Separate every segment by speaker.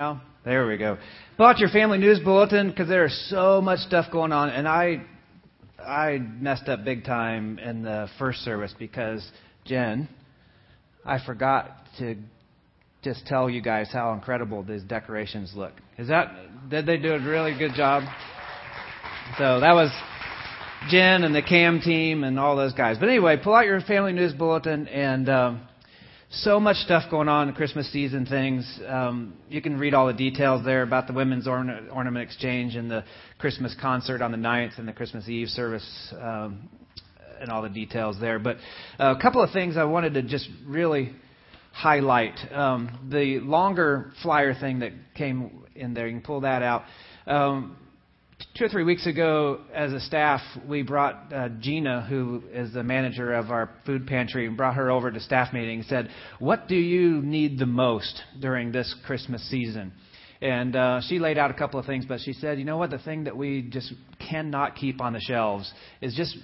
Speaker 1: now? There we go. Bought your family news bulletin because there's so much stuff going on, and I I messed up big time in the first service because Jen, I forgot to just tell you guys how incredible these decorations look. Is that did they do a really good job? So that was Jen and the cam team and all those guys. But anyway, pull out your family news bulletin and um, so much stuff going on in Christmas season things. Um, you can read all the details there about the women's orna- ornament exchange and the Christmas concert on the 9th and the Christmas Eve service um, and all the details there. But a couple of things I wanted to just really highlight. Um, the longer flyer thing that came in there, you can pull that out. Um, two or three weeks ago, as a staff, we brought uh, Gina, who is the manager of our food pantry, and brought her over to staff meeting and said, What do you need the most during this Christmas season? And uh, she laid out a couple of things, but she said, You know what? The thing that we just cannot keep on the shelves is just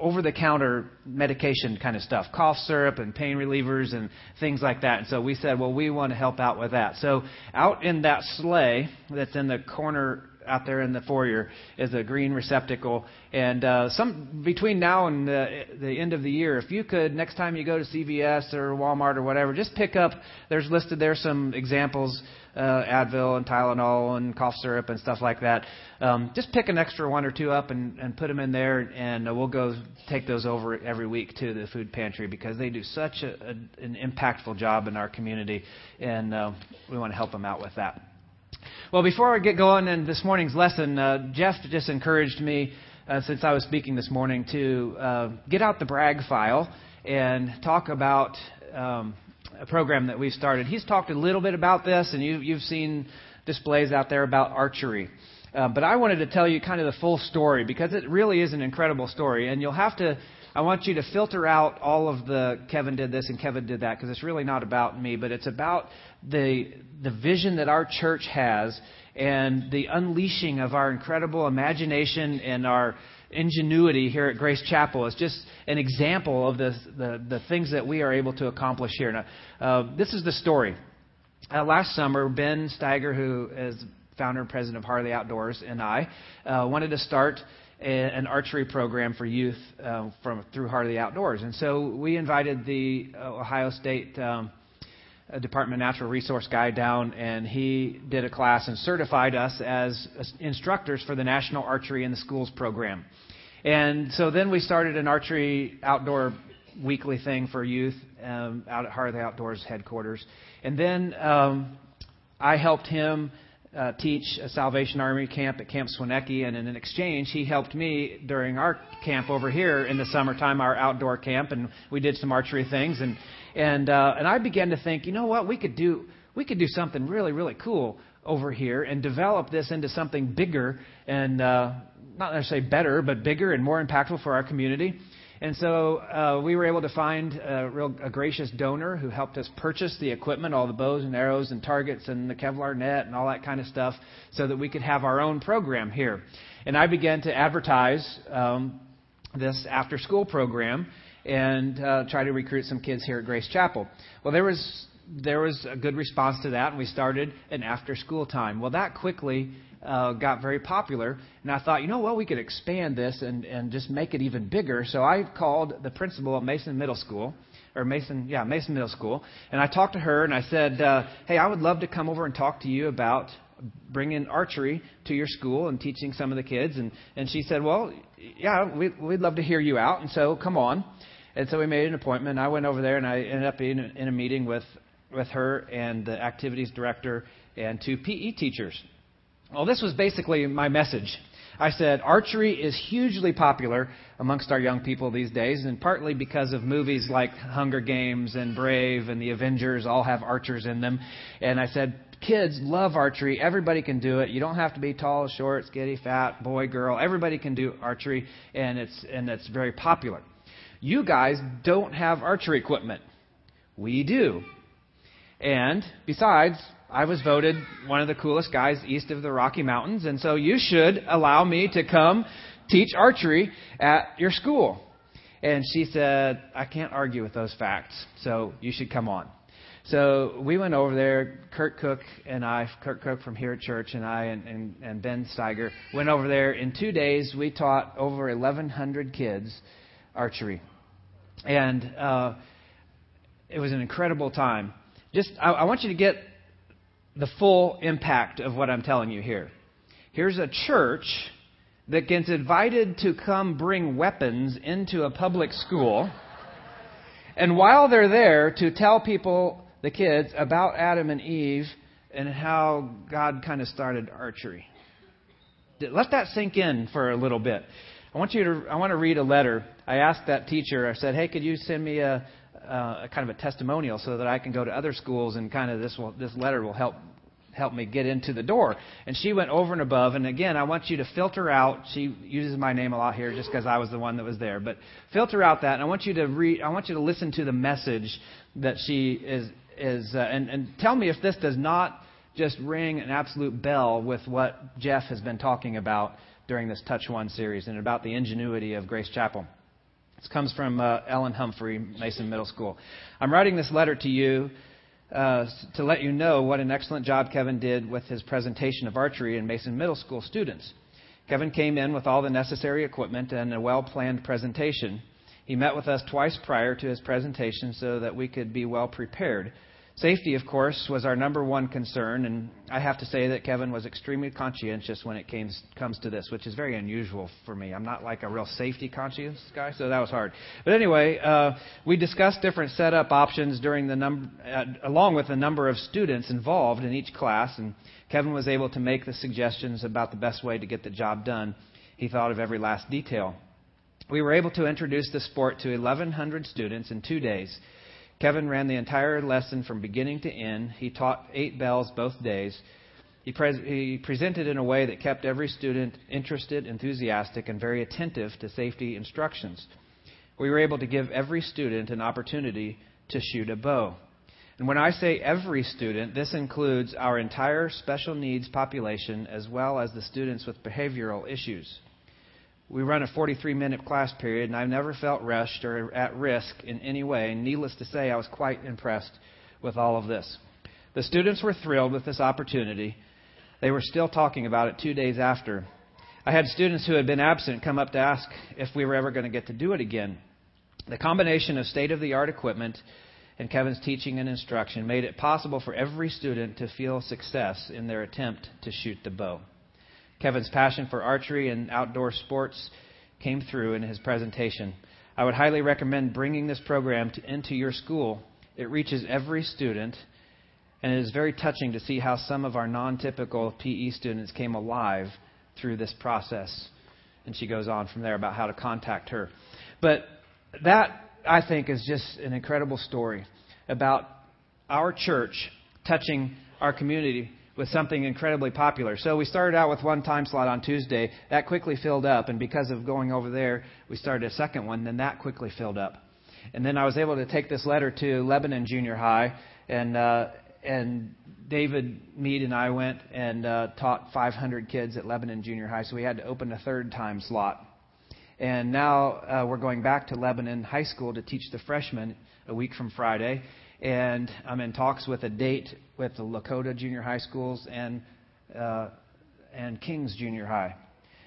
Speaker 1: over the counter medication kind of stuff, cough syrup and pain relievers and things like that. And so we said, well, we want to help out with that. So out in that sleigh that's in the corner out there in the foyer is a green receptacle. And uh, some between now and the, the end of the year, if you could next time you go to CVS or Walmart or whatever, just pick up. There's listed there some examples. Uh, Advil and Tylenol and cough syrup and stuff like that. Um, just pick an extra one or two up and, and put them in there, and uh, we'll go take those over every week to the food pantry because they do such a, a, an impactful job in our community, and uh, we want to help them out with that. Well, before I get going in this morning's lesson, uh, Jeff just encouraged me, uh, since I was speaking this morning, to uh, get out the brag file and talk about um, a program that we've started. He's talked a little bit about this, and you, you've seen displays out there about archery. Uh, but I wanted to tell you kind of the full story because it really is an incredible story, and you'll have to I want you to filter out all of the Kevin did this and Kevin did that because it's really not about me, but it's about the the vision that our church has and the unleashing of our incredible imagination and our ingenuity here at Grace Chapel is just an example of the, the, the things that we are able to accomplish here. Now, uh, this is the story. Uh, last summer, Ben Steiger, who is founder and president of Harley Outdoors, and I uh, wanted to start an archery program for youth uh, from through Heart of the Outdoors, and so we invited the Ohio State um, Department of Natural Resource guy down, and he did a class and certified us as instructors for the National Archery in the Schools program. And so then we started an archery outdoor weekly thing for youth um, out at Heart of the Outdoors headquarters, and then um, I helped him uh, teach a Salvation Army camp at Camp Swinecki, and in an exchange, he helped me during our camp over here in the summertime, our outdoor camp, and we did some archery things, and and uh, and I began to think, you know what, we could do we could do something really really cool over here and develop this into something bigger and uh, not necessarily better, but bigger and more impactful for our community. And so uh, we were able to find a real a gracious donor who helped us purchase the equipment, all the bows and arrows and targets and the Kevlar net and all that kind of stuff, so that we could have our own program here. And I began to advertise um, this after school program and uh, try to recruit some kids here at Grace Chapel. Well, there was there was a good response to that, and we started an after school time. Well, that quickly uh, got very popular, and I thought, you know what, we could expand this and, and just make it even bigger. So I called the principal at Mason Middle School, or Mason, yeah, Mason Middle School, and I talked to her and I said, uh, hey, I would love to come over and talk to you about bringing archery to your school and teaching some of the kids. And, and she said, well, yeah, we, we'd love to hear you out, and so come on. And so we made an appointment. I went over there and I ended up in, in a meeting with, with her and the activities director and two PE teachers. Well, this was basically my message. I said, archery is hugely popular amongst our young people these days, and partly because of movies like Hunger Games and Brave and The Avengers all have archers in them. And I said, kids love archery. Everybody can do it. You don't have to be tall, short, skinny, fat, boy, girl. Everybody can do archery, and it's and it's very popular. You guys don't have archery equipment. We do. And besides, I was voted one of the coolest guys east of the Rocky Mountains, and so you should allow me to come teach archery at your school. And she said, I can't argue with those facts, so you should come on. So we went over there. Kurt Cook and I, Kurt Cook from here at church, and I and, and, and Ben Steiger went over there. In two days, we taught over 1,100 kids archery, and uh, it was an incredible time. Just, I, I want you to get the full impact of what I'm telling you here. Here's a church that gets invited to come bring weapons into a public school. And while they're there to tell people, the kids, about Adam and Eve and how God kind of started archery. Let that sink in for a little bit. I want you to. I want to read a letter. I asked that teacher. I said, "Hey, could you send me a, a kind of a testimonial so that I can go to other schools and kind of this will this letter will help help me get into the door. And she went over and above. And again, I want you to filter out. She uses my name a lot here just because I was the one that was there. But filter out that. And I want you to read. I want you to listen to the message that she is is. Uh, and and tell me if this does not just ring an absolute bell with what Jeff has been talking about during this Touch One series and about the ingenuity of Grace Chapel. This comes from uh, Ellen Humphrey, Mason Middle School. I'm writing this letter to you uh, to let you know what an excellent job Kevin did with his presentation of archery in Mason Middle School students. Kevin came in with all the necessary equipment and a well planned presentation. He met with us twice prior to his presentation so that we could be well prepared. Safety, of course, was our number one concern, and I have to say that Kevin was extremely conscientious when it came, comes to this, which is very unusual for me. I'm not like a real safety conscious guy, so that was hard. But anyway, uh, we discussed different setup options during the num- uh, along with a number of students involved in each class, and Kevin was able to make the suggestions about the best way to get the job done. He thought of every last detail. We were able to introduce the sport to 1,100 students in two days. Kevin ran the entire lesson from beginning to end. He taught eight bells both days. He, he, presented in a way that kept every student interested, enthusiastic, and very attentive to safety instructions. We were able to give every student an opportunity to shoot a bow. And when I say every student, this includes our entire special needs population as well as the students with behavioral issues. We run a 43 minute class period, and I've never felt rushed or at risk in any way. And needless to say, I was quite impressed with all of this. The students were thrilled with this opportunity. They were still talking about it two days after. I had students who had been absent come up to ask if we were ever going to get to do it again. The combination of state of the art equipment and Kevin's teaching and instruction made it possible for every student to feel success in their attempt to shoot the bow. Kevin's passion for archery and outdoor sports came through in his presentation. I would highly recommend bringing this program to, into your school. It reaches every student, and it is very touching to see how some of our non typical PE students came alive through this process. And she goes on from there about how to contact her. But that, I think, is just an incredible story about our church touching our community with something incredibly popular. So we started out with one time slot on Tuesday. That quickly filled up, and because of going over there, we started a second one. Then that quickly filled up, and then I was able to take this letter to Lebanon Junior High, and uh, and David Mead and I went and uh, taught 500 kids at Lebanon Junior High. So we had to open a third time slot. And now uh, we're going back to Lebanon High School to teach the freshmen a week from Friday and I'm in talks with a date with the Lakota Junior High schools and uh, and Kings Junior High.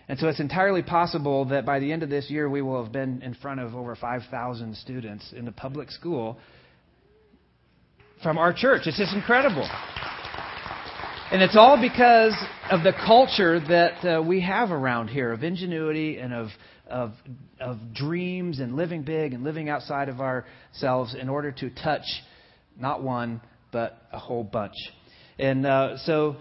Speaker 1: And so it's entirely possible that by the end of this year, we will have been in front of over 5,000 students in the public school from our church. It's just incredible. And it's all because of the culture that uh, we have around here of ingenuity and of, of, of dreams and living big and living outside of ourselves in order to touch not one, but a whole bunch. And uh, so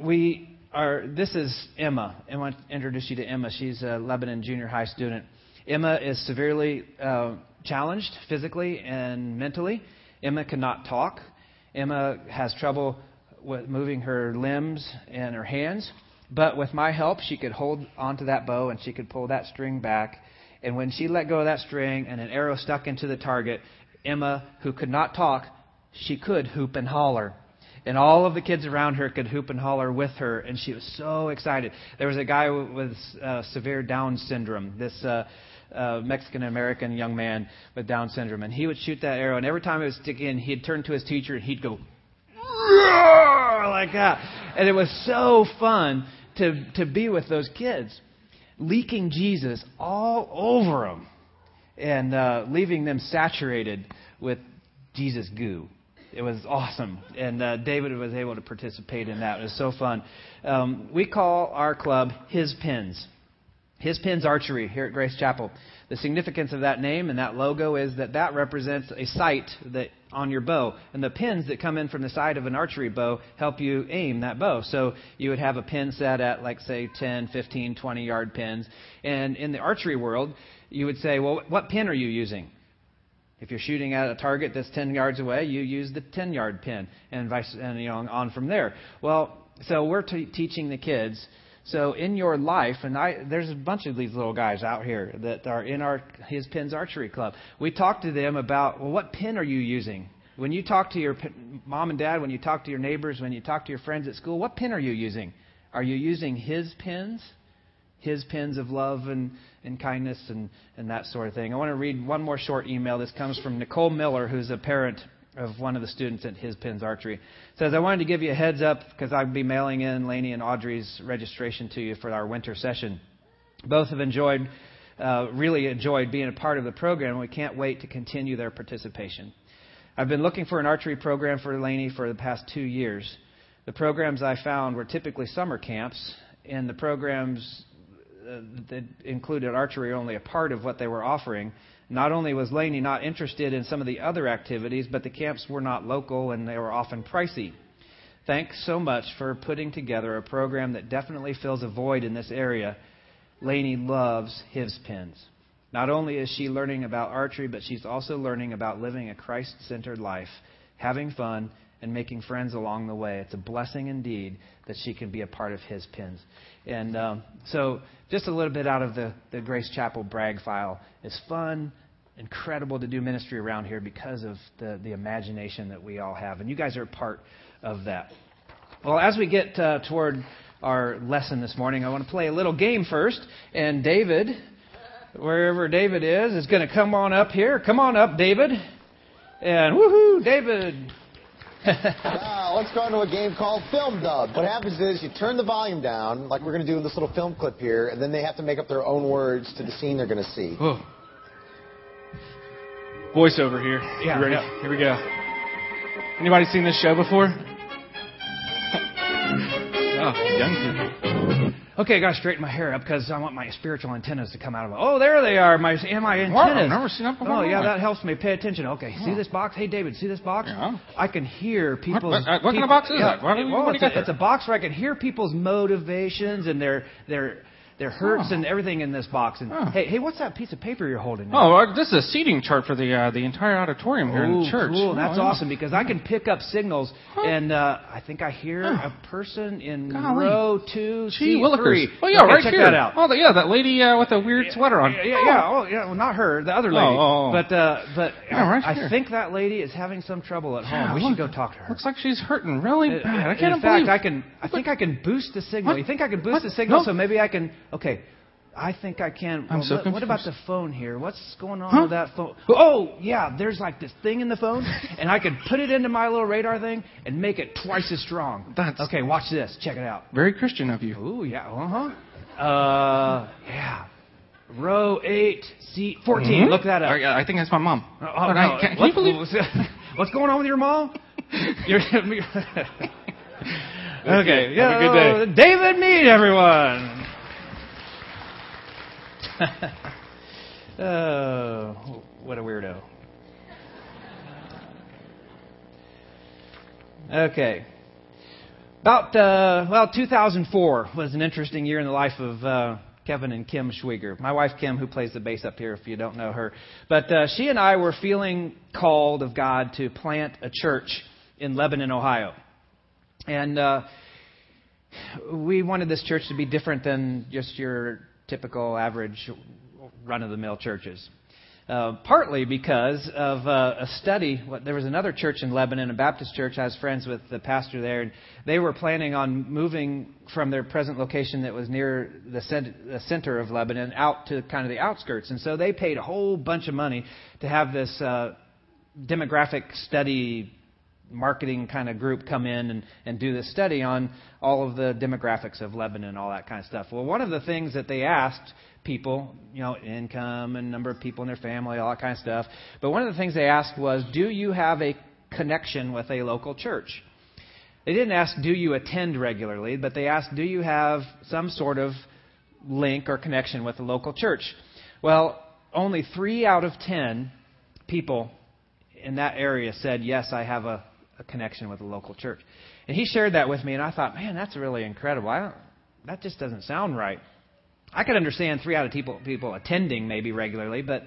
Speaker 1: we are, this is Emma. I want to introduce you to Emma. She's a Lebanon junior high student. Emma is severely uh, challenged physically and mentally. Emma cannot talk. Emma has trouble with moving her limbs and her hands. But with my help, she could hold onto that bow and she could pull that string back. And when she let go of that string and an arrow stuck into the target, Emma, who could not talk, she could hoop and holler. And all of the kids around her could hoop and holler with her, and she was so excited. There was a guy with uh, severe Down syndrome. This uh, uh, Mexican American young man with Down syndrome, and he would shoot that arrow, and every time it would stick in, he'd turn to his teacher and he'd go like that, and it was so fun to to be with those kids, leaking Jesus all over them, and uh, leaving them saturated with Jesus goo it was awesome. And uh, David was able to participate in that. It was so fun. Um, we call our club His Pins. His Pins Archery here at Grace Chapel. The significance of that name and that logo is that that represents a sight that on your bow. And the pins that come in from the side of an archery bow help you aim that bow. So you would have a pin set at, like, say, 10, 15, 20 yard pins. And in the archery world, you would say, well, what pin are you using? If you're shooting at a target that's 10 yards away, you use the 10 yard pin and vice and you know on from there. Well, so we're t- teaching the kids. So in your life, and I, there's a bunch of these little guys out here that are in our his pins archery club. We talk to them about well, what pin are you using? When you talk to your mom and dad, when you talk to your neighbors, when you talk to your friends at school, what pin are you using? Are you using his pins? his pins of love and, and kindness and, and that sort of thing. I want to read one more short email. This comes from Nicole Miller, who's a parent of one of the students at His Pins Archery. Says, I wanted to give you a heads up because I'll be mailing in Laney and Audrey's registration to you for our winter session. Both have enjoyed, uh, really enjoyed being a part of the program, and we can't wait to continue their participation. I've been looking for an archery program for Laney for the past two years. The programs I found were typically summer camps, and the programs Uh, that included archery only a part of what they were offering. Not only was Laney not interested in some of the other activities, but the camps were not local and they were often pricey. Thanks so much for putting together a program that definitely fills a void in this area. Laney loves his pins. Not only is she learning about archery, but she's also learning about living a Christ centered life, having fun, and making friends along the way. It's a blessing indeed that she can be a part of his pins. And um, so, just a little bit out of the, the Grace Chapel brag file. It's fun, incredible to do ministry around here because of the, the imagination that we all have. And you guys are a part of that. Well, as we get uh, toward our lesson this morning, I want to play a little game first. And David, wherever David is, is going to come on up here. Come on up, David. And woohoo, David
Speaker 2: now, let's go into a game called Film Dub. What happens is you turn the volume down, like we're going to do in this little film clip here, and then they have to make up their own words to the scene they're going to see.
Speaker 3: Oh. Voiceover here.
Speaker 1: Yeah,
Speaker 3: you ready?
Speaker 1: yeah.
Speaker 3: Here we go. Anybody seen this show before? oh, young people.
Speaker 1: Okay, I got to straighten my hair up because I want my spiritual antennas to come out of it. Oh, there they are, my my antennas.
Speaker 3: Wow, I've never seen that before.
Speaker 1: Oh, yeah, that helps me pay attention. Okay, see this box? Hey, David, see this box?
Speaker 3: Yeah.
Speaker 1: I can hear people's.
Speaker 3: what kind of box is
Speaker 1: yeah,
Speaker 3: that? What
Speaker 1: well,
Speaker 3: what
Speaker 1: it's,
Speaker 3: you
Speaker 1: a, it's a box where I can hear people's motivations and their their their hurts
Speaker 3: Oh.
Speaker 1: and everything in this box. And
Speaker 3: Oh.
Speaker 1: hey, hey, what's that piece of paper you're holding? there?
Speaker 3: Oh, uh, this is a seating chart for the uh, the entire auditorium here in the church.
Speaker 1: Cool, that's
Speaker 3: Oh, yeah.
Speaker 1: awesome because I can pick up signals, and uh, I think I hear
Speaker 3: Oh.
Speaker 1: a person in
Speaker 3: Golly.
Speaker 1: row two,
Speaker 3: Gee
Speaker 1: seat three.
Speaker 3: Oh yeah,
Speaker 1: Okay,
Speaker 3: right
Speaker 1: check
Speaker 3: here.
Speaker 1: that out.
Speaker 3: Oh, yeah, that lady uh, with the weird sweater on.
Speaker 1: Yeah, yeah, yeah. Oh, yeah. Well, not her, the other lady.
Speaker 3: Oh, oh, oh.
Speaker 1: But uh, but
Speaker 3: Yeah, right
Speaker 1: I. I think that lady is having some trouble at home.
Speaker 3: Yeah,
Speaker 1: we
Speaker 3: look.
Speaker 1: should go talk to her.
Speaker 3: Looks like she's hurting really
Speaker 1: Uh,
Speaker 3: bad. I
Speaker 1: in
Speaker 3: can't
Speaker 1: fact,
Speaker 3: believe.
Speaker 1: I can. I think I can boost the signal.
Speaker 3: What?
Speaker 1: You think I can boost
Speaker 3: What?
Speaker 1: the signal? So maybe I can. Okay. I think I can.
Speaker 3: I'm
Speaker 1: well,
Speaker 3: so
Speaker 1: what, what about the phone here? What's going on
Speaker 3: Huh?
Speaker 1: with that phone? Oh, yeah, there's like this thing in the phone, and I can put it into my little radar thing and make it twice as strong.
Speaker 3: That's-
Speaker 1: okay. Watch this. Check it out.
Speaker 3: Very Christian of you.
Speaker 1: Ooh, yeah, uh huh. Uh, yeah. Row eight, seat 14
Speaker 3: Mhm.
Speaker 1: Look that up.
Speaker 3: I, I think that's my mom.
Speaker 1: Oh,
Speaker 3: But
Speaker 1: no.
Speaker 3: I, can, can you believe?
Speaker 1: what's going on with your mom? You're, okay.
Speaker 3: Have a good
Speaker 1: day. David Mead, everyone. oh, what a weirdo. Okay. About, uh, well, 2004 was an interesting year in the life of uh, Kevin and Kim Schwieger. My wife, Kim, who plays the bass up here, if you don't know her. But uh, she and I were feeling called of God to plant a church in Lebanon, Ohio. And uh, we wanted this church to be different than just your typical average run of the mill churches. Uh, partly because of uh, a study. There was another church in Lebanon, a Baptist church. I was friends with the pastor there, and they were planning on moving from their present location that was near the, cent- the center of Lebanon out to kind of the outskirts. And so they paid a whole bunch of money to have this uh, demographic study marketing kind of group come in and, and do this study on all of the demographics of Lebanon, all that kind of stuff. Well, one of the things that they asked people, you know, income and number of people in their family, all that kind of stuff. But one of the things they asked was, do you have a connection with a local church? They didn't ask, do you attend regularly, but they asked, do you have some sort of link or connection with a local church? Well, only three out of ten people in that area said, yes, I have a, a connection with a local church. And he shared that with me, and I thought, man, that's really incredible. I don't, that just doesn't sound right. I could understand three out of people, people attending maybe regularly, but,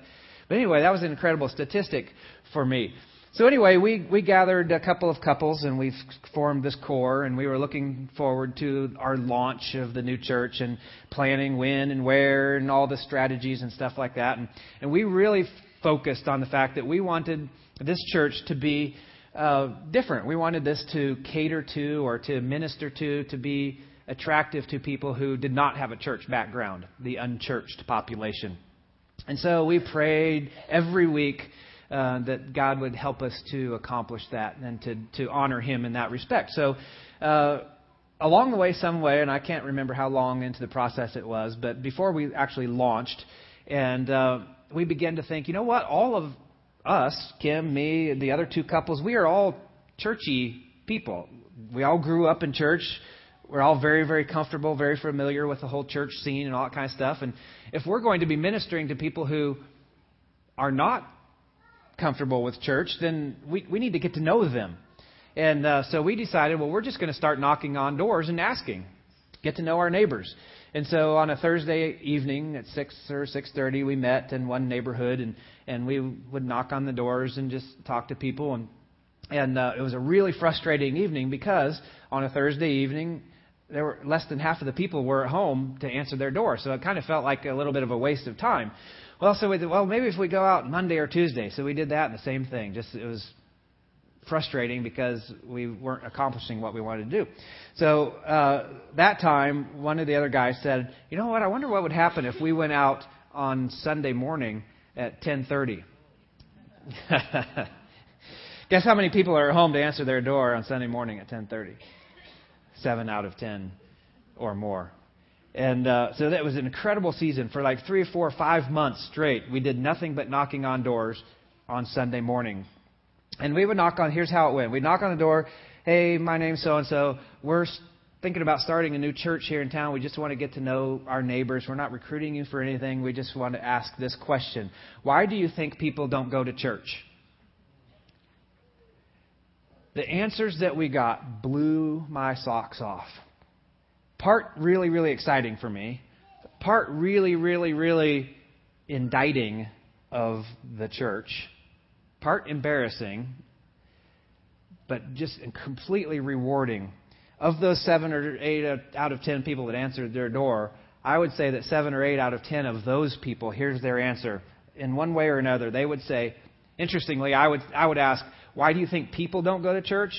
Speaker 1: but anyway, that was an incredible statistic for me. So anyway, we, we gathered a couple of couples and we formed this core and we were looking forward to our launch of the new church and planning when and where and all the strategies and stuff like that. And, and we really focused on the fact that we wanted this church to be uh, different. We wanted this to cater to or to minister to, to be attractive to people who did not have a church background, the unchurched population. And so we prayed every week uh, that God would help us to accomplish that and to, to honor Him in that respect. So, uh, along the way, some way, and I can't remember how long into the process it was, but before we actually launched, and uh, we began to think, you know what, all of us, Kim, me, and the other two couples, we are all churchy people. We all grew up in church we're all very, very comfortable, very familiar with the whole church scene and all that kind of stuff. And if we're going to be ministering to people who are not comfortable with church, then we, we need to get to know them. And uh, so we decided, well, we're just going to start knocking on doors and asking, get to know our neighbors. And so on a Thursday evening at six or six thirty, we met in one neighborhood, and and we would knock on the doors and just talk to people. And and uh, it was a really frustrating evening because on a Thursday evening, there were less than half of the people were at home to answer their door. So it kind of felt like a little bit of a waste of time. Well, so we said, well, maybe if we go out Monday or Tuesday. So we did that, and the same thing. Just it was frustrating because we weren't accomplishing what we wanted to do. So uh, that time, one of the other guys said, "You know what? I wonder what would happen if we went out on Sunday morning at 10:30." Guess how many people are at home to answer their door on Sunday morning at 10:30? seven out of ten or more. And uh, so that was an incredible season for like three or four or five months straight. We did nothing but knocking on doors on Sunday morning. And we would knock on, here's how it went. We'd knock on the door, hey, my name's so and so. We're thinking about starting a new church here in town. We just want to get to know our neighbors. We're not recruiting you for anything. We just want to ask this question Why do you think people don't go to church? the answers that we got blew my socks off. Part really, really exciting for me. Part really, really, really indicting of the church. Part embarrassing, but just completely rewarding. Of those seven or eight out of ten people that answered their door, I would say that seven or eight out of ten of those people, here's their answer. In one way or another, they would say, interestingly, I would, I would ask, why do you think people don't go to church?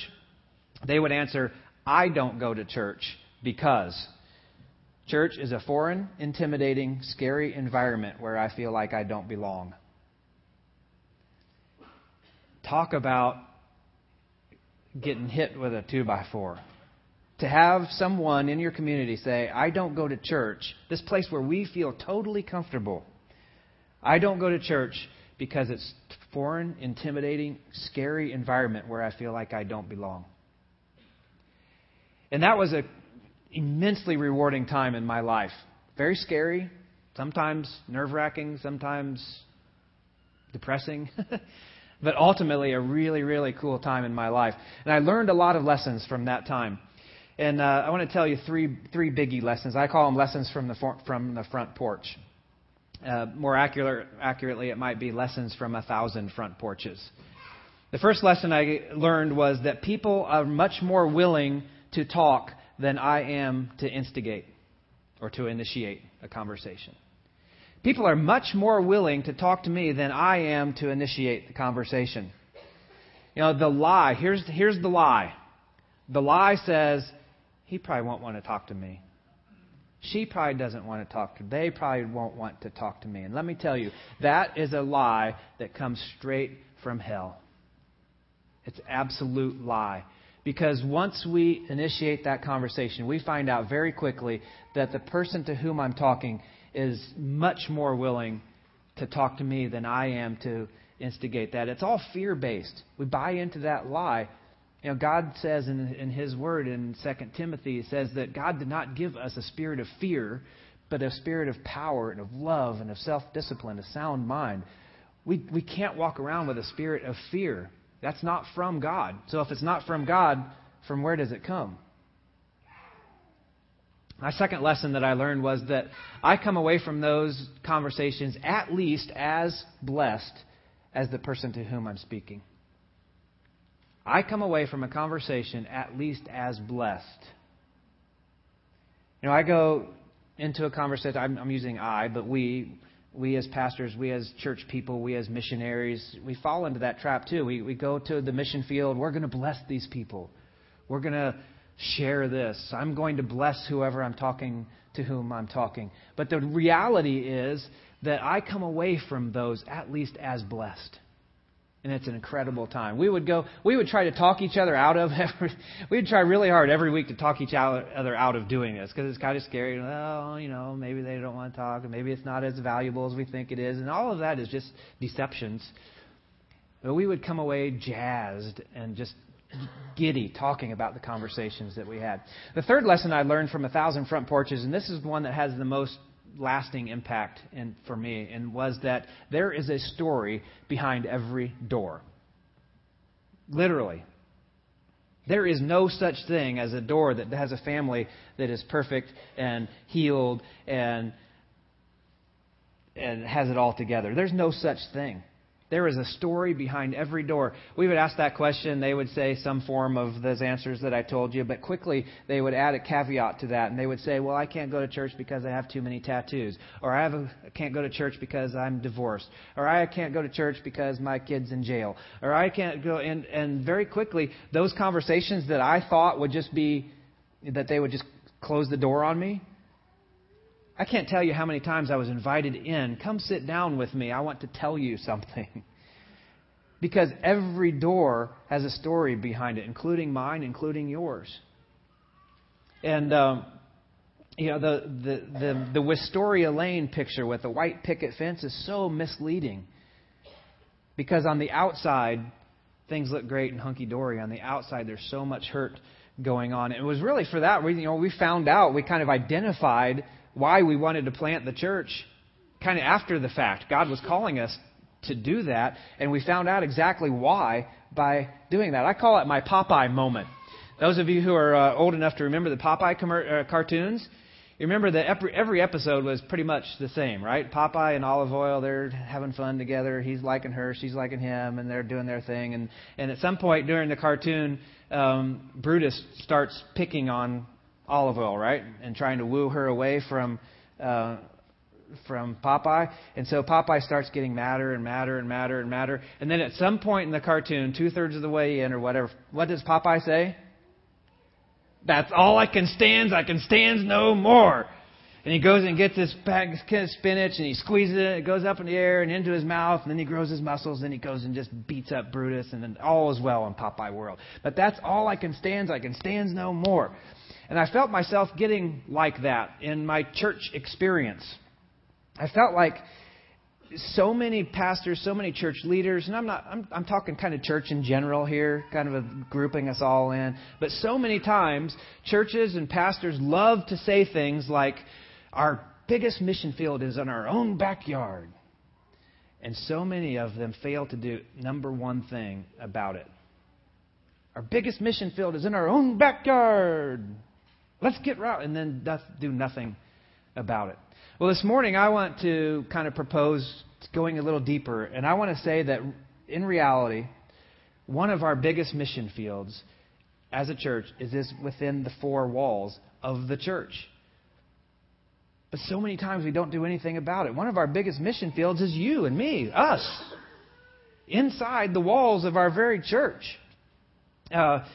Speaker 1: They would answer, I don't go to church because church is a foreign, intimidating, scary environment where I feel like I don't belong. Talk about getting hit with a two by four. To have someone in your community say, I don't go to church, this place where we feel totally comfortable. I don't go to church because it's foreign, intimidating, scary environment where I feel like I don't belong. And that was an immensely rewarding time in my life. Very scary, sometimes nerve wracking, sometimes depressing, but ultimately a really, really cool time in my life. And I learned a lot of lessons from that time. And uh, I want to tell you three, three biggie lessons. I call them lessons from the, for, from the front porch. Uh, more accurate, accurately, it might be lessons from a thousand front porches. The first lesson I learned was that people are much more willing to talk than I am to instigate or to initiate a conversation. People are much more willing to talk to me than I am to initiate the conversation. You know, the lie, here's, here's the lie. The lie says, he probably won't want to talk to me. She probably doesn't want to talk to They probably won't want to talk to me. And let me tell you, that is a lie that comes straight from hell. It's absolute lie. Because once we initiate that conversation, we find out very quickly that the person to whom I'm talking is much more willing to talk to me than I am to instigate that. It's all fear based. We buy into that lie. You know, God says in, in His Word in 2 Timothy, He says that God did not give us a spirit of fear, but a spirit of power and of love and of self discipline, a sound mind. We, we can't walk around with a spirit of fear. That's not from God. So if it's not from God, from where does it come? My second lesson that I learned was that I come away from those conversations at least as blessed as the person to whom I'm speaking. I come away from a conversation at least as blessed. You know, I go into a conversation, I'm, I'm using I, but we, we as pastors, we as church people, we as missionaries, we fall into that trap too. We, we go to the mission field, we're going to bless these people. We're going to share this. I'm going to bless whoever I'm talking to whom I'm talking. But the reality is that I come away from those at least as blessed. And it's an incredible time. We would go, we would try to talk each other out of every, we would try really hard every week to talk each other out of doing this because it's kind of scary. Well, you know, maybe they don't want to talk, and maybe it's not as valuable as we think it is. And all of that is just deceptions. But we would come away jazzed and just giddy talking about the conversations that we had. The third lesson I learned from A Thousand Front Porches, and this is one that has the most lasting impact in, for me, and was that there is a story behind every door. Literally. There is no such thing as a door that has a family that is perfect and healed and and has it all together. There's no such thing. There is a story behind every door. We would ask that question, they would say some form of those answers that I told you, but quickly they would add a caveat to that, and they would say, Well, I can't go to church because I have too many tattoos, or I, a, I can't go to church because I'm divorced, or I can't go to church because my kid's in jail, or I can't go. And, and very quickly, those conversations that I thought would just be, that they would just close the door on me, I can't tell you how many times I was invited in. Come sit down with me. I want to tell you something. because every door has a story behind it, including mine, including yours. And, um, you know, the, the, the, the Wisteria Lane picture with the white picket fence is so misleading. Because on the outside, things look great and hunky dory. On the outside, there's so much hurt going on. And it was really for that reason, you know, we found out, we kind of identified why we wanted to plant the church kind of after the fact. God was calling us to do that, and we found out exactly why by doing that. I call it my Popeye moment. Those of you who are uh, old enough to remember the Popeye com- uh, cartoons, you remember that every, episode was pretty much the same, right? Popeye and Olive Oyl, they're having fun together. He's liking her, she's liking him, and they're doing their thing. And, and at some point during the cartoon, um, Brutus starts picking on Olive Oyl, right? And trying to woo her away from uh, from Popeye. And so Popeye starts getting madder and madder and madder and madder. And then at some point in the cartoon, two thirds of the way in or whatever, what does Popeye say? That's all I can stand. I can stand no more. And he goes and gets this bag of spinach and he squeezes it. It goes up in the air and into his mouth. And then he grows his muscles. And he goes and just beats up Brutus. And then all is well in Popeye world. But that's all I can stand. I can stand no more. And I felt myself getting like that in my church experience. I felt like so many pastors, so many church leaders, and I'm not I'm, I'm talking kind of church in general here, kind of a grouping us all in, but so many times churches and pastors love to say things like our biggest mission field is in our own backyard. And so many of them fail to do number one thing about it. Our biggest mission field is in our own backyard. Let's get right, and then do nothing about it. Well, this morning I want to kind of propose going a little deeper, and I want to say that in reality, one of our biggest mission fields as a church is this within the four walls of the church. But so many times we don't do anything about it. One of our biggest mission fields is you and me, us, inside the walls of our very church. Uh,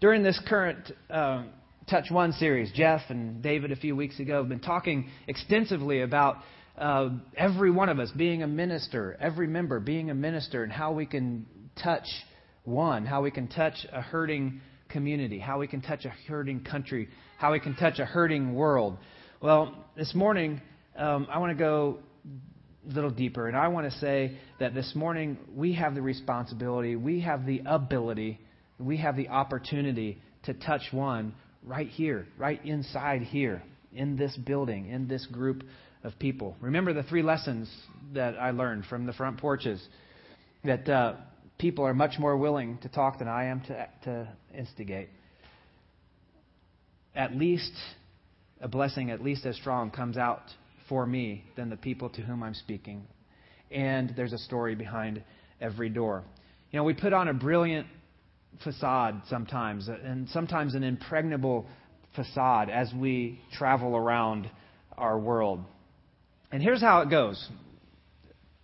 Speaker 1: during this current uh, Touch One series, Jeff and David a few weeks ago have been talking extensively about uh, every one of us being a minister, every member being a minister, and how we can touch one, how we can touch a hurting community, how we can touch a hurting country, how we can touch a hurting world. Well, this morning, um, I want to go a little deeper, and I want to say that this morning we have the responsibility, we have the ability, we have the opportunity to touch one right here, right inside here, in this building, in this group of people. Remember the three lessons that I learned from the front porches that uh, people are much more willing to talk than I am to, to instigate. At least a blessing, at least as strong, comes out for me than the people to whom I'm speaking. And there's a story behind every door. You know, we put on a brilliant facade sometimes, and sometimes an impregnable facade as we travel around our world. And here's how it goes.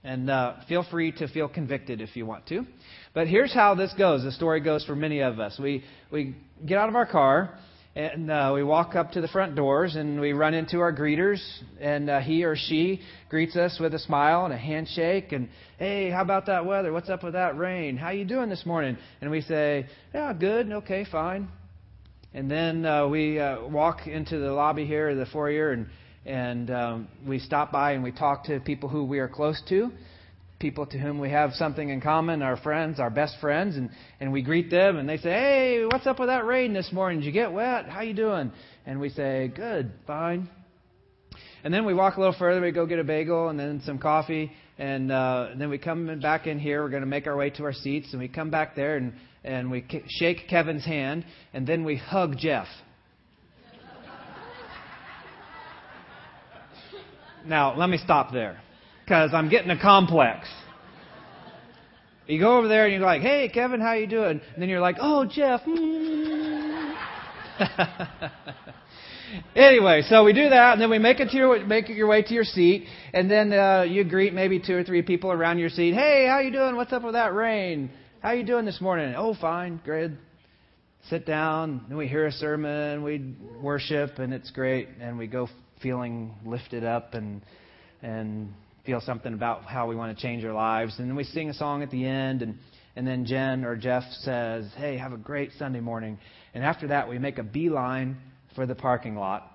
Speaker 1: And uh, feel free to feel convicted if you want to. But here's how this goes. The story goes for many of us. We, we get out of our car and uh, we walk up to the front doors and we run into our greeters and uh, he or she greets us with a smile and a handshake and hey how about that weather? What's up with that rain? How you doing this morning? And we say yeah good okay fine. And then uh, we uh, walk into the lobby here the foyer and and um, we stop by and we talk to people who we are close to people to whom we have something in common, our friends, our best friends, and, and we greet them and they say, Hey, what's up with that rain this morning? Did you get wet? How you doing? And we say, Good, fine. And then we walk a little further, we go get a bagel and then some coffee, and, uh, and then we come back in here, we're going to make our way to our seats, and we come back there and, and we shake Kevin's hand, and then we hug Jeff. now, let me stop there because I'm getting a complex. You go over there and you're like, "Hey, Kevin, how you doing?" And then you're like, "Oh, Jeff." Anyway, so we do that, and then we make it to your make your way to your seat, and then uh, you greet maybe two or three people around your seat. Hey, how you doing? What's up with that rain? How you doing this morning? Oh, fine, good. Sit down, and we hear a sermon, we worship, and it's great, and we go feeling lifted up and and feel something about how we want to change our lives. And then we sing a song at the end, and, and then Jen or Jeff says, Hey, have a great Sunday morning. And after that, we make a beeline for the parking lot,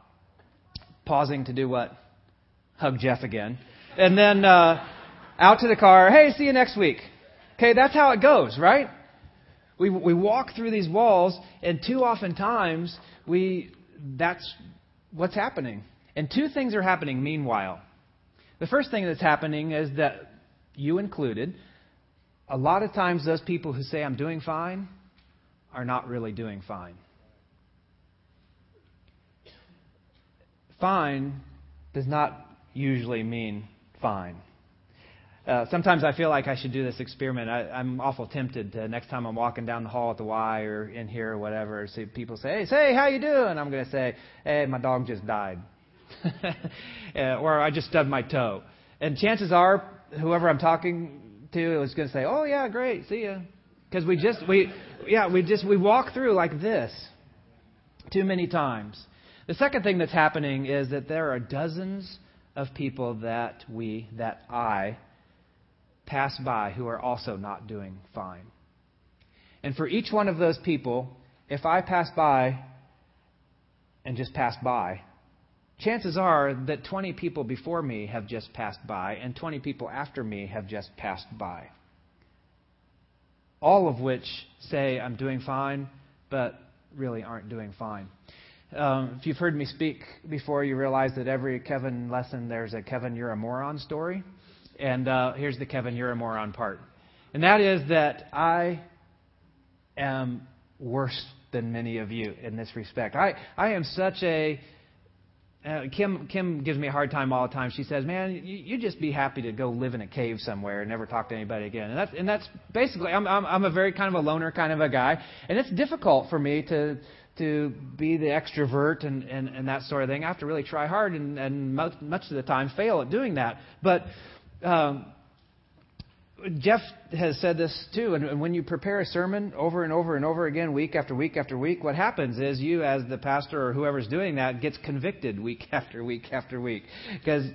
Speaker 1: pausing to do what? Hug Jeff again. And then uh, out to the car, Hey, see you next week. Okay, that's how it goes, right? We, we walk through these walls, and too often times, we, that's what's happening. And two things are happening meanwhile. The first thing that's happening is that you included, a lot of times those people who say, I'm doing fine, are not really doing fine. Fine does not usually mean fine. Uh, sometimes I feel like I should do this experiment. I, I'm awful tempted to, next time I'm walking down the hall at the Y or in here or whatever, see people say, "Hey, say, how you doing?" I'm going to say, "Hey, my dog just died." Uh, or I just stubbed my toe. And chances are, whoever I'm talking to is going to say, "Oh yeah, great, see ya," because we just we yeah we just we walk through like this too many times. The second thing that's happening is that there are dozens of people that we that I pass by who are also not doing fine. And for each one of those people, if I pass by and just pass by, chances are that 20 people before me have just passed by, and 20 people after me have just passed by. All of which say, I'm doing fine, but really aren't doing fine. Um, if you've heard me speak before, you realize that every Kevin lesson, there's a Kevin, you're a moron story. And uh, here's the Kevin, you're a moron part. And that is that I am worse than many of you in this respect. I, I am such a uh, Kim Kim gives me a hard time all the time. She says, "Man, you, you just be happy to go live in a cave somewhere and never talk to anybody again." And that's and that's basically I'm I'm, I'm a very kind of a loner kind of a guy, and it's difficult for me to to be the extrovert and, and, and that sort of thing. I have to really try hard and, and much, much of the time fail at doing that. But um, Jeff has said this too, and, when you prepare a sermon over and over and over again, week after week after week, what happens is you, as the pastor or whoever's doing that, gets convicted week after week after week. Because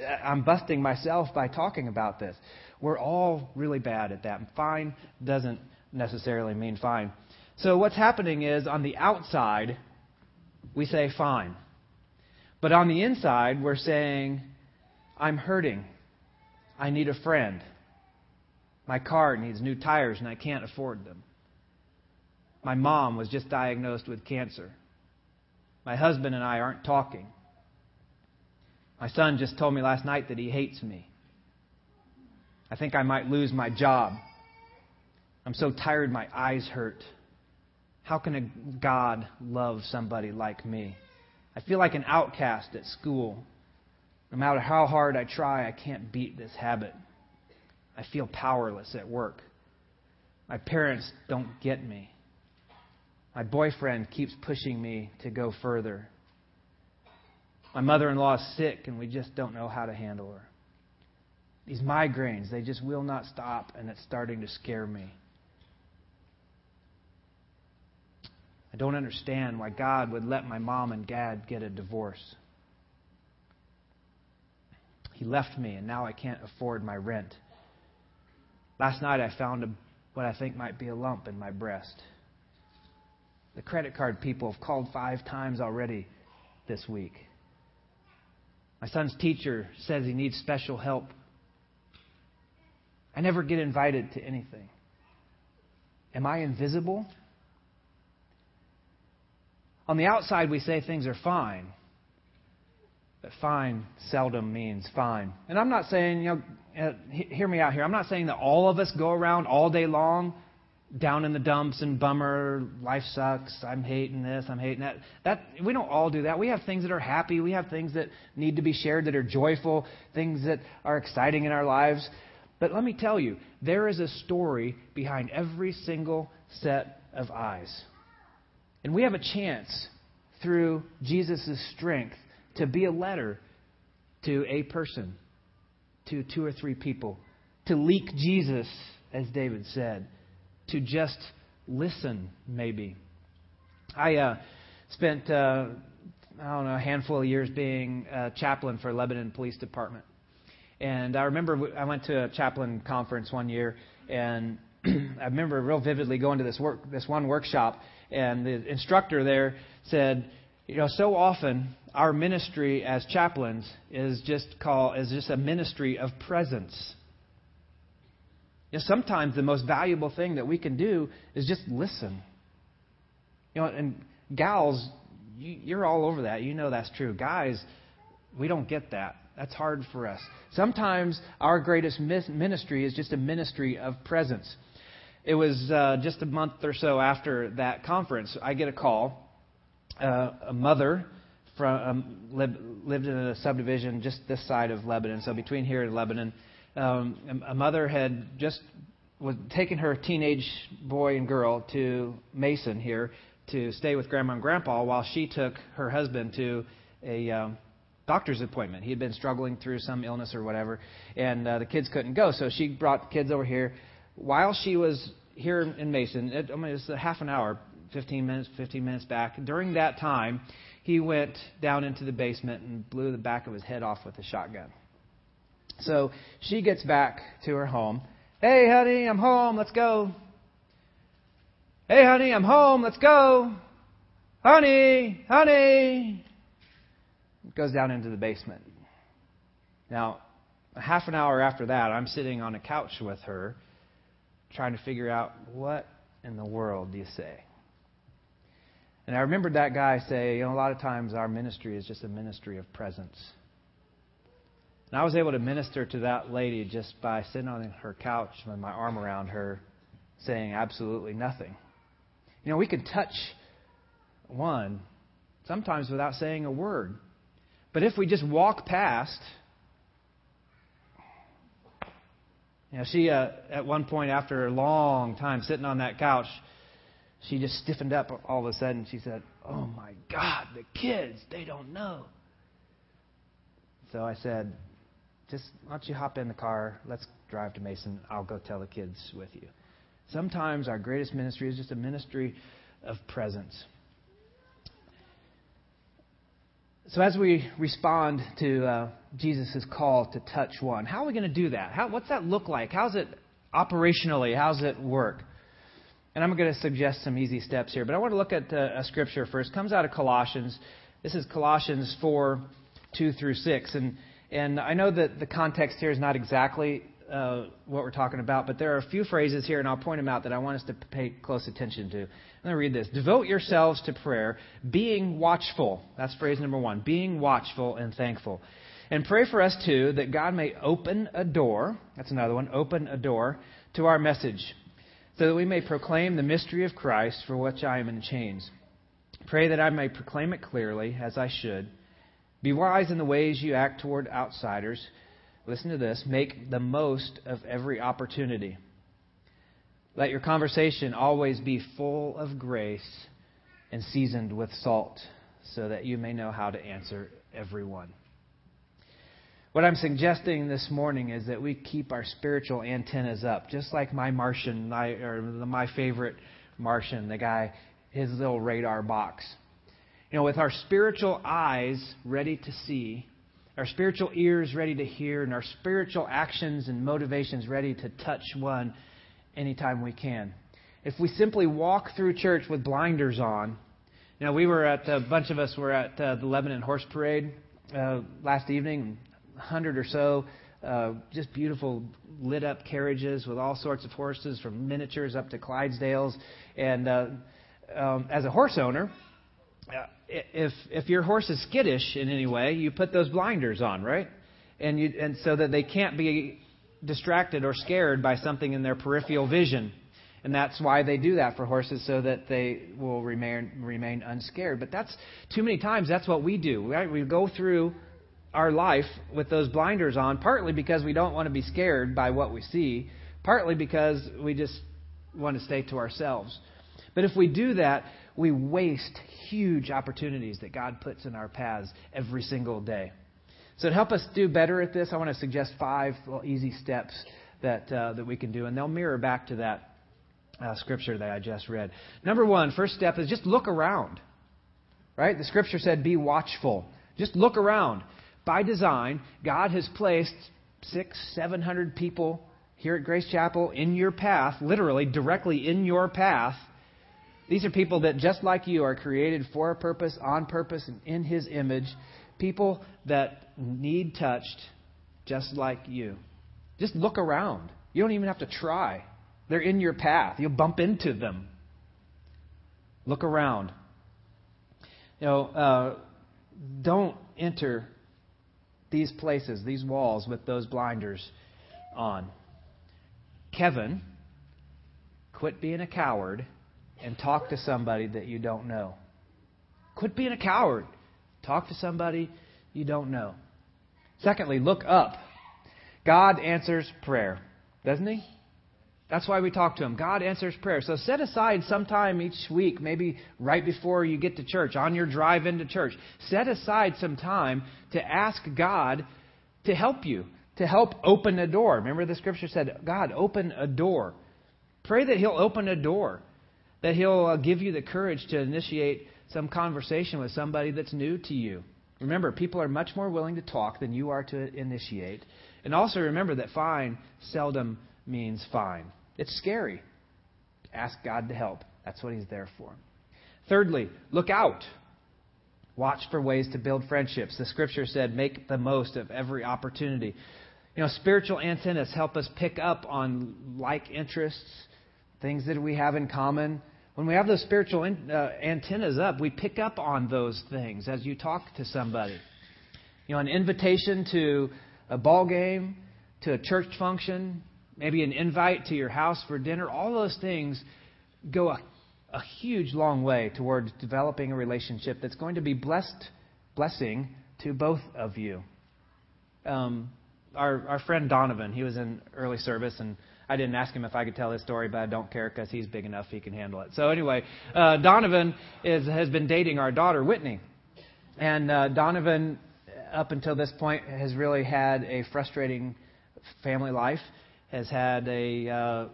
Speaker 1: uh, I'm busting myself by talking about this. We're all really bad at that. Fine doesn't necessarily mean fine. So what's happening is on the outside, we say fine. But on the inside, we're saying, I'm hurting. I need a friend. My car needs new tires and I can't afford them. My mom was just diagnosed with cancer. My husband and I aren't talking. My son just told me last night that he hates me. I think I might lose my job. I'm so tired my eyes hurt. How can a God love somebody like me? I feel like an outcast at school. No matter how hard I try, I can't beat this habit. I feel powerless at work. My parents don't get me. My boyfriend keeps pushing me to go further. My mother in law is sick, and we just don't know how to handle her. These migraines, they just will not stop, and it's starting to scare me. I don't understand why God would let my mom and dad get a divorce. He left me, and now I can't afford my rent. Last night I found a, what I think might be a lump in my breast. The credit card people have called five times already this week. My son's teacher says he needs special help. I never get invited to anything. Am I invisible? On the outside, we say things are fine, but fine seldom means fine. And I'm not saying, you know, uh, hear me out here. I'm not saying that all of us go around all day long down in the dumps and bummer, life sucks, I'm hating this, I'm hating that. That we don't all do that. We have things that are happy, we have things that need to be shared that are joyful, things that are exciting in our lives. But let me tell you, there is a story behind every single set of eyes. And we have a chance through Jesus' strength to be a letter to a person, to two or three people, to leak Jesus, as David said to just listen, maybe. I uh, spent, uh, I don't know, a handful of years being a chaplain for Lebanon Police Department. And I remember I went to a chaplain conference one year, and I remember real vividly going to this work, this one workshop, and the instructor there said, you know, so often our ministry as chaplains is just called is just a ministry of presence. You know, sometimes the most valuable thing that we can do is just listen. You know, and gals, you, you're all over that. You know that's true. Guys, we don't get that. That's hard for us. Sometimes our greatest ministry is just a ministry of presence. It was uh, just a month or so after that conference, I get a call. Uh, a mother from um, lived, lived in a subdivision just this side of Lebanon, so between here and Lebanon um, a mother had just was taking her teenage boy and girl to Mason here to stay with grandma and grandpa while she took her husband to a um, doctor's appointment. He had been struggling through some illness or whatever, and uh, the kids couldn't go, so she brought the kids over here. While she was here in Mason, it, I mean, it's a half an hour, 15 minutes, 15 minutes back. During that time, he went down into the basement and blew the back of his head off with a shotgun. So she gets back to her home. Hey, honey, I'm home. Let's go. Hey, honey, I'm home. Let's go. Honey, honey. Goes down into the basement. Now, half an hour after that, I'm sitting on a couch with her, trying to figure out what in the world do you say? And I remembered that guy say, you know, a lot of times our ministry is just a ministry of presence. And I was able to minister to that lady just by sitting on her couch with my arm around her, saying absolutely nothing. You know, we can touch one sometimes without saying a word. But if we just walk past, you know, she, uh, at one point after a long time sitting on that couch, she just stiffened up all of a sudden. She said, oh my God, the kids, they don't know. So I said, just why don't you hop in the car? Let's drive to Mason. I'll go tell the kids with you. Sometimes our greatest ministry is just a ministry of presence. So, as we respond to uh, Jesus' call to touch one, how are we going to do that? How, what's that look like? How's it operationally? How's it work? And I'm going to suggest some easy steps here, but I want to look at uh, a scripture first. It comes out of Colossians. This is Colossians 4 2 through 6. And, and I know that the context here is not exactly uh, what we're talking about, but there are a few phrases here, and I'll point them out that I want us to pay close attention to. I'm going to read this. Devote yourselves to prayer, being watchful. That's phrase number one. Being watchful and thankful. And pray for us, too, that God may open a door. That's another one. Open a door to our message, so that we may proclaim the mystery of Christ for which I am in chains. Pray that I may proclaim it clearly, as I should. Be wise in the ways you act toward outsiders. Listen to this. Make the most of every opportunity. Let your conversation always be full of grace and seasoned with salt, so that you may know how to answer everyone. What I'm suggesting this morning is that we keep our spiritual antennas up, just like my Martian, my, or my favorite Martian, the guy, his little radar box. You know, with our spiritual eyes ready to see, our spiritual ears ready to hear, and our spiritual actions and motivations ready to touch one anytime we can. If we simply walk through church with blinders on, you know, we were at a bunch of us were at uh, the Lebanon Horse Parade uh, last evening, hundred or so, uh, just beautiful lit up carriages with all sorts of horses, from miniatures up to Clydesdales. And uh, um, as a horse owner, uh, if if your horse is skittish in any way, you put those blinders on, right? And you and so that they can't be distracted or scared by something in their peripheral vision. And that's why they do that for horses so that they will remain remain unscared. But that's too many times that's what we do. Right? We go through our life with those blinders on, partly because we don't want to be scared by what we see, partly because we just want to stay to ourselves. But if we do that, we waste huge opportunities that God puts in our paths every single day. So to help us do better at this, I want to suggest five easy steps that uh, that we can do, and they'll mirror back to that uh, scripture that I just read. Number one, first step is just look around. Right? The scripture said, "Be watchful." Just look around. By design, God has placed six, seven hundred people here at Grace Chapel in your path, literally directly in your path. These are people that, just like you, are created for a purpose, on purpose, and in His image. People that need touched, just like you. Just look around. You don't even have to try. They're in your path. You'll bump into them. Look around. You know, uh, don't enter these places, these walls, with those blinders on. Kevin, quit being a coward and talk to somebody that you don't know. Quit being a coward. Talk to somebody you don't know. Secondly, look up. God answers prayer, doesn't He? That's why we talk to Him. God answers prayer. So set aside some time each week, maybe right before you get to church, on your drive into church. Set aside some time to ask God to help you, to help open a door. Remember the scripture said, God, open a door. Pray that He'll open a door, that He'll uh, give you the courage to initiate some conversation with somebody that's new to you. Remember, people are much more willing to talk than you are to initiate. And also remember that fine seldom means fine. It's scary. Ask God to help. That's what He's there for. Thirdly, look out. Watch for ways to build friendships. The scripture said, make the most of every opportunity. You know, spiritual antennas help us pick up on like interests, things that we have in common. When we have those spiritual in, uh, antennas up, we pick up on those things as you talk to somebody. You know, an invitation to a ball game, to a church function, maybe an invite to your house for dinner, all those things go a, a huge long way towards developing a relationship that's going to be blessed, blessing to both of you. Um, our our friend Donovan. He was in early service, and I didn't ask him if I could tell his story, but I don't care because he's big enough; he can handle it. So anyway, uh, Donovan is has been dating our daughter Whitney, and uh, Donovan, up until this point, has really had a frustrating family life. Has had a uh,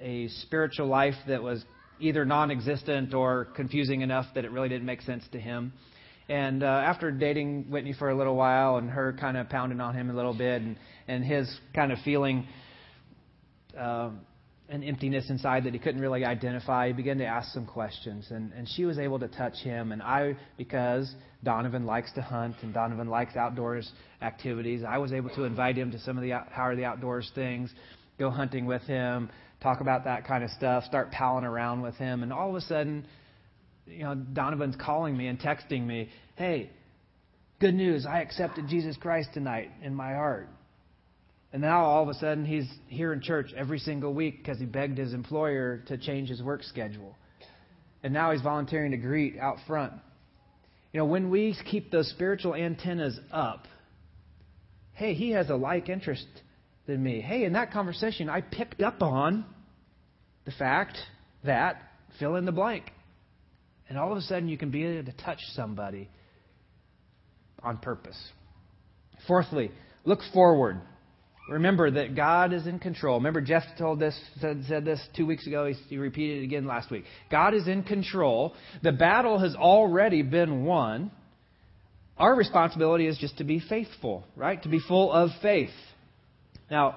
Speaker 1: a spiritual life that was either non-existent or confusing enough that it really didn't make sense to him. And uh, after dating Whitney for a little while and her kind of pounding on him a little bit and, and his kind of feeling uh, an emptiness inside that he couldn't really identify, he began to ask some questions. And, and she was able to touch him. And I, because Donovan likes to hunt and Donovan likes outdoors activities, I was able to invite him to some of the How Are the Outdoors things, go hunting with him, talk about that kind of stuff, start palling around with him. And all of a sudden, you know, Donovan's calling me and texting me, hey, good news, I accepted Jesus Christ tonight in my heart. And now all of a sudden he's here in church every single week because he begged his employer to change his work schedule. And now he's volunteering to greet out front. You know, when we keep those spiritual antennas up, hey, he has a like interest than me. Hey, in that conversation, I picked up on the fact that fill in the blank. And all of a sudden, you can be able to touch somebody on purpose. Fourthly, look forward. Remember that God is in control. Remember, Jeff told this, said, said this two weeks ago. He, he repeated it again last week. God is in control. The battle has already been won. Our responsibility is just to be faithful, right? To be full of faith. Now,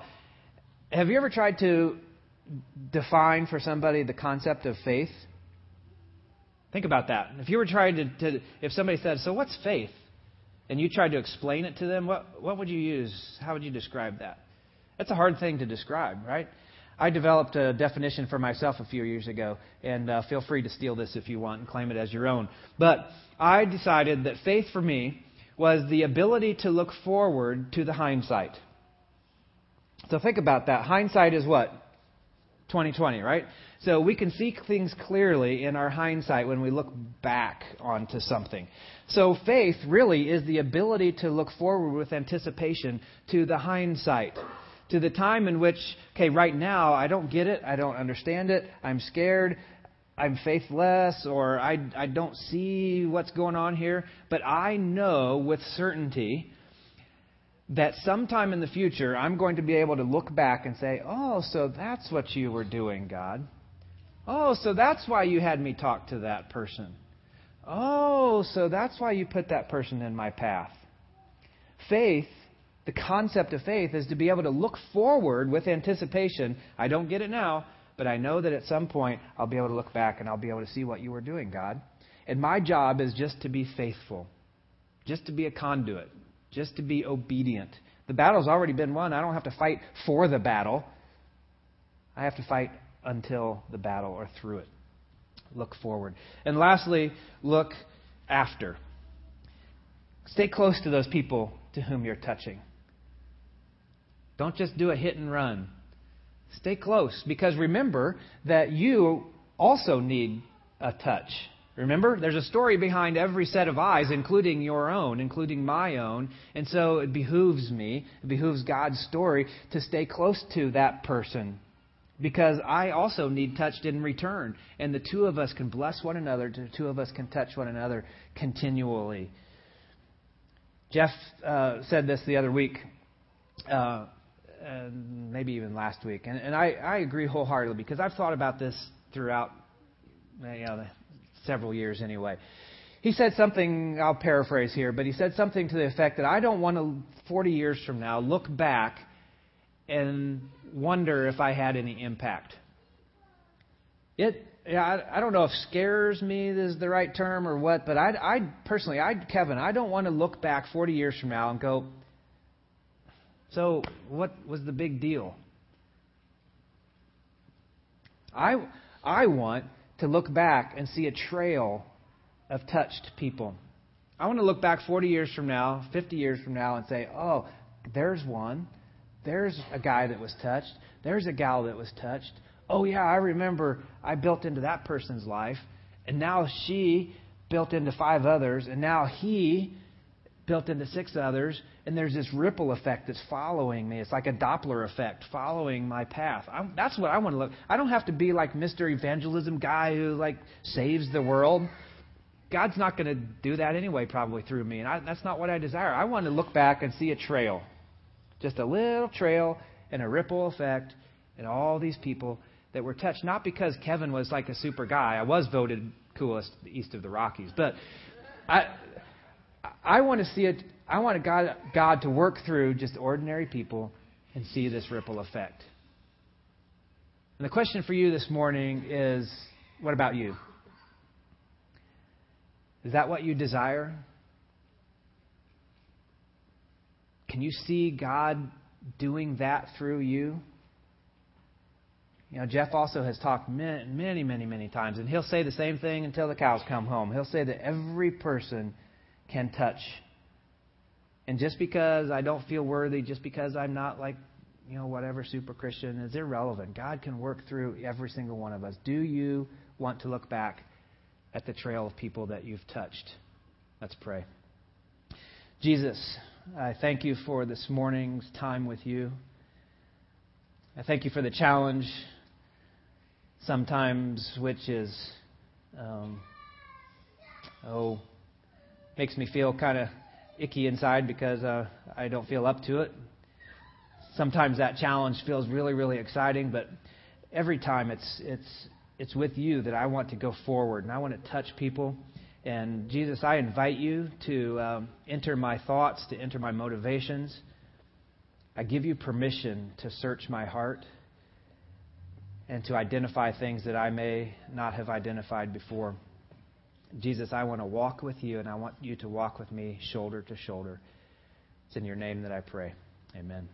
Speaker 1: have you ever tried to define for somebody the concept of faith? Think about that. If you were trying to, to, if somebody said, "So what's faith?" and you tried to explain it to them, what what would you use? How would you describe that? That's a hard thing to describe, right? I developed a definition for myself a few years ago, and uh, feel free to steal this if you want and claim it as your own. But I decided that faith for me was the ability to look forward to the hindsight. So think about that. Hindsight is what? 2020, right? So we can see things clearly in our hindsight when we look back onto something. So faith really is the ability to look forward with anticipation to the hindsight. To the time in which, okay, right now I don't get it, I don't understand it, I'm scared, I'm faithless, or I, I don't see what's going on here, but I know with certainty that sometime in the future I'm going to be able to look back and say, oh, so that's what you were doing, God. Oh, so that's why you had me talk to that person. Oh, so that's why you put that person in my path. Faith, the concept of faith, is to be able to look forward with anticipation. I don't get it now, but I know that at some point I'll be able to look back and I'll be able to see what you were doing, God. And my job is just to be faithful, just to be a conduit, just to be obedient. The battle's already been won. I don't have to fight for the battle. I have to fight until the battle or through it. Look forward. And lastly, look after. Stay close to those people to whom you're touching. Don't just do a hit and run. Stay close because remember that you also need a touch. Remember, there's a story behind every set of eyes, including your own, including my own. And so it behooves me, it behooves God's story to stay close to that person because I also need touched in return. And the two of us can bless one another, the two of us can touch one another continually. Jeff uh, said this the other week, uh, and maybe even last week, and, and I, I agree wholeheartedly because I've thought about this throughout you know, several years anyway. He said something, I'll paraphrase here, but he said something to the effect that I don't want to, 40 years from now, look back and wonder if I had any impact. It, I, I don't know if scares me is the right term or what, but I, I personally, I, Kevin, I don't want to look back 40 years from now and go, so what was the big deal? I, I want to look back and see a trail of touched people. I want to look back 40 years from now, 50 years from now, and say, oh, there's one. There's a guy that was touched. There's a gal that was touched. Oh, yeah, I remember I built into that person's life. And now she built into five others. And now he built into six others, and there's this ripple effect that's following me. It's like a Doppler effect following my path. I'm, that's what I want to look. I don't have to be like Mr. Evangelism guy who like saves the world. God's not going to do that anyway, probably through me, and I, that's not what I desire. I want to look back and see a trail, just a little trail and a ripple effect, and all these people that were touched. Not because Kevin was like a super guy. I was voted coolest east of the Rockies, but I I want to see it. I want God, God to work through just ordinary people and see this ripple effect. And the question for you this morning is what about you? Is that what you desire? Can you see God doing that through you? You know, Jeff also has talked many, many, many, many times, and he'll say the same thing until the cows come home. He'll say that every person can touch. And just because I don't feel worthy, just because I'm not like, you know, whatever super Christian is irrelevant. God can work through every single one of us. Do you want to look back at the trail of people that you've touched? Let's pray. Jesus, I thank you for this morning's time with you. I thank you for the challenge, sometimes which is, um, oh, makes me feel kind of icky inside because uh, I don't feel up to it. Sometimes that challenge feels really, really exciting, but every time it's it's it's with you that I want to go forward and I want to touch people. And Jesus, I invite you to um, enter my thoughts, to enter my motivations. I give you permission to search my heart and to identify things that I may not have identified before. Jesus, I want to walk with you, and I want you to walk with me shoulder to shoulder. It's in your name that I pray. Amen.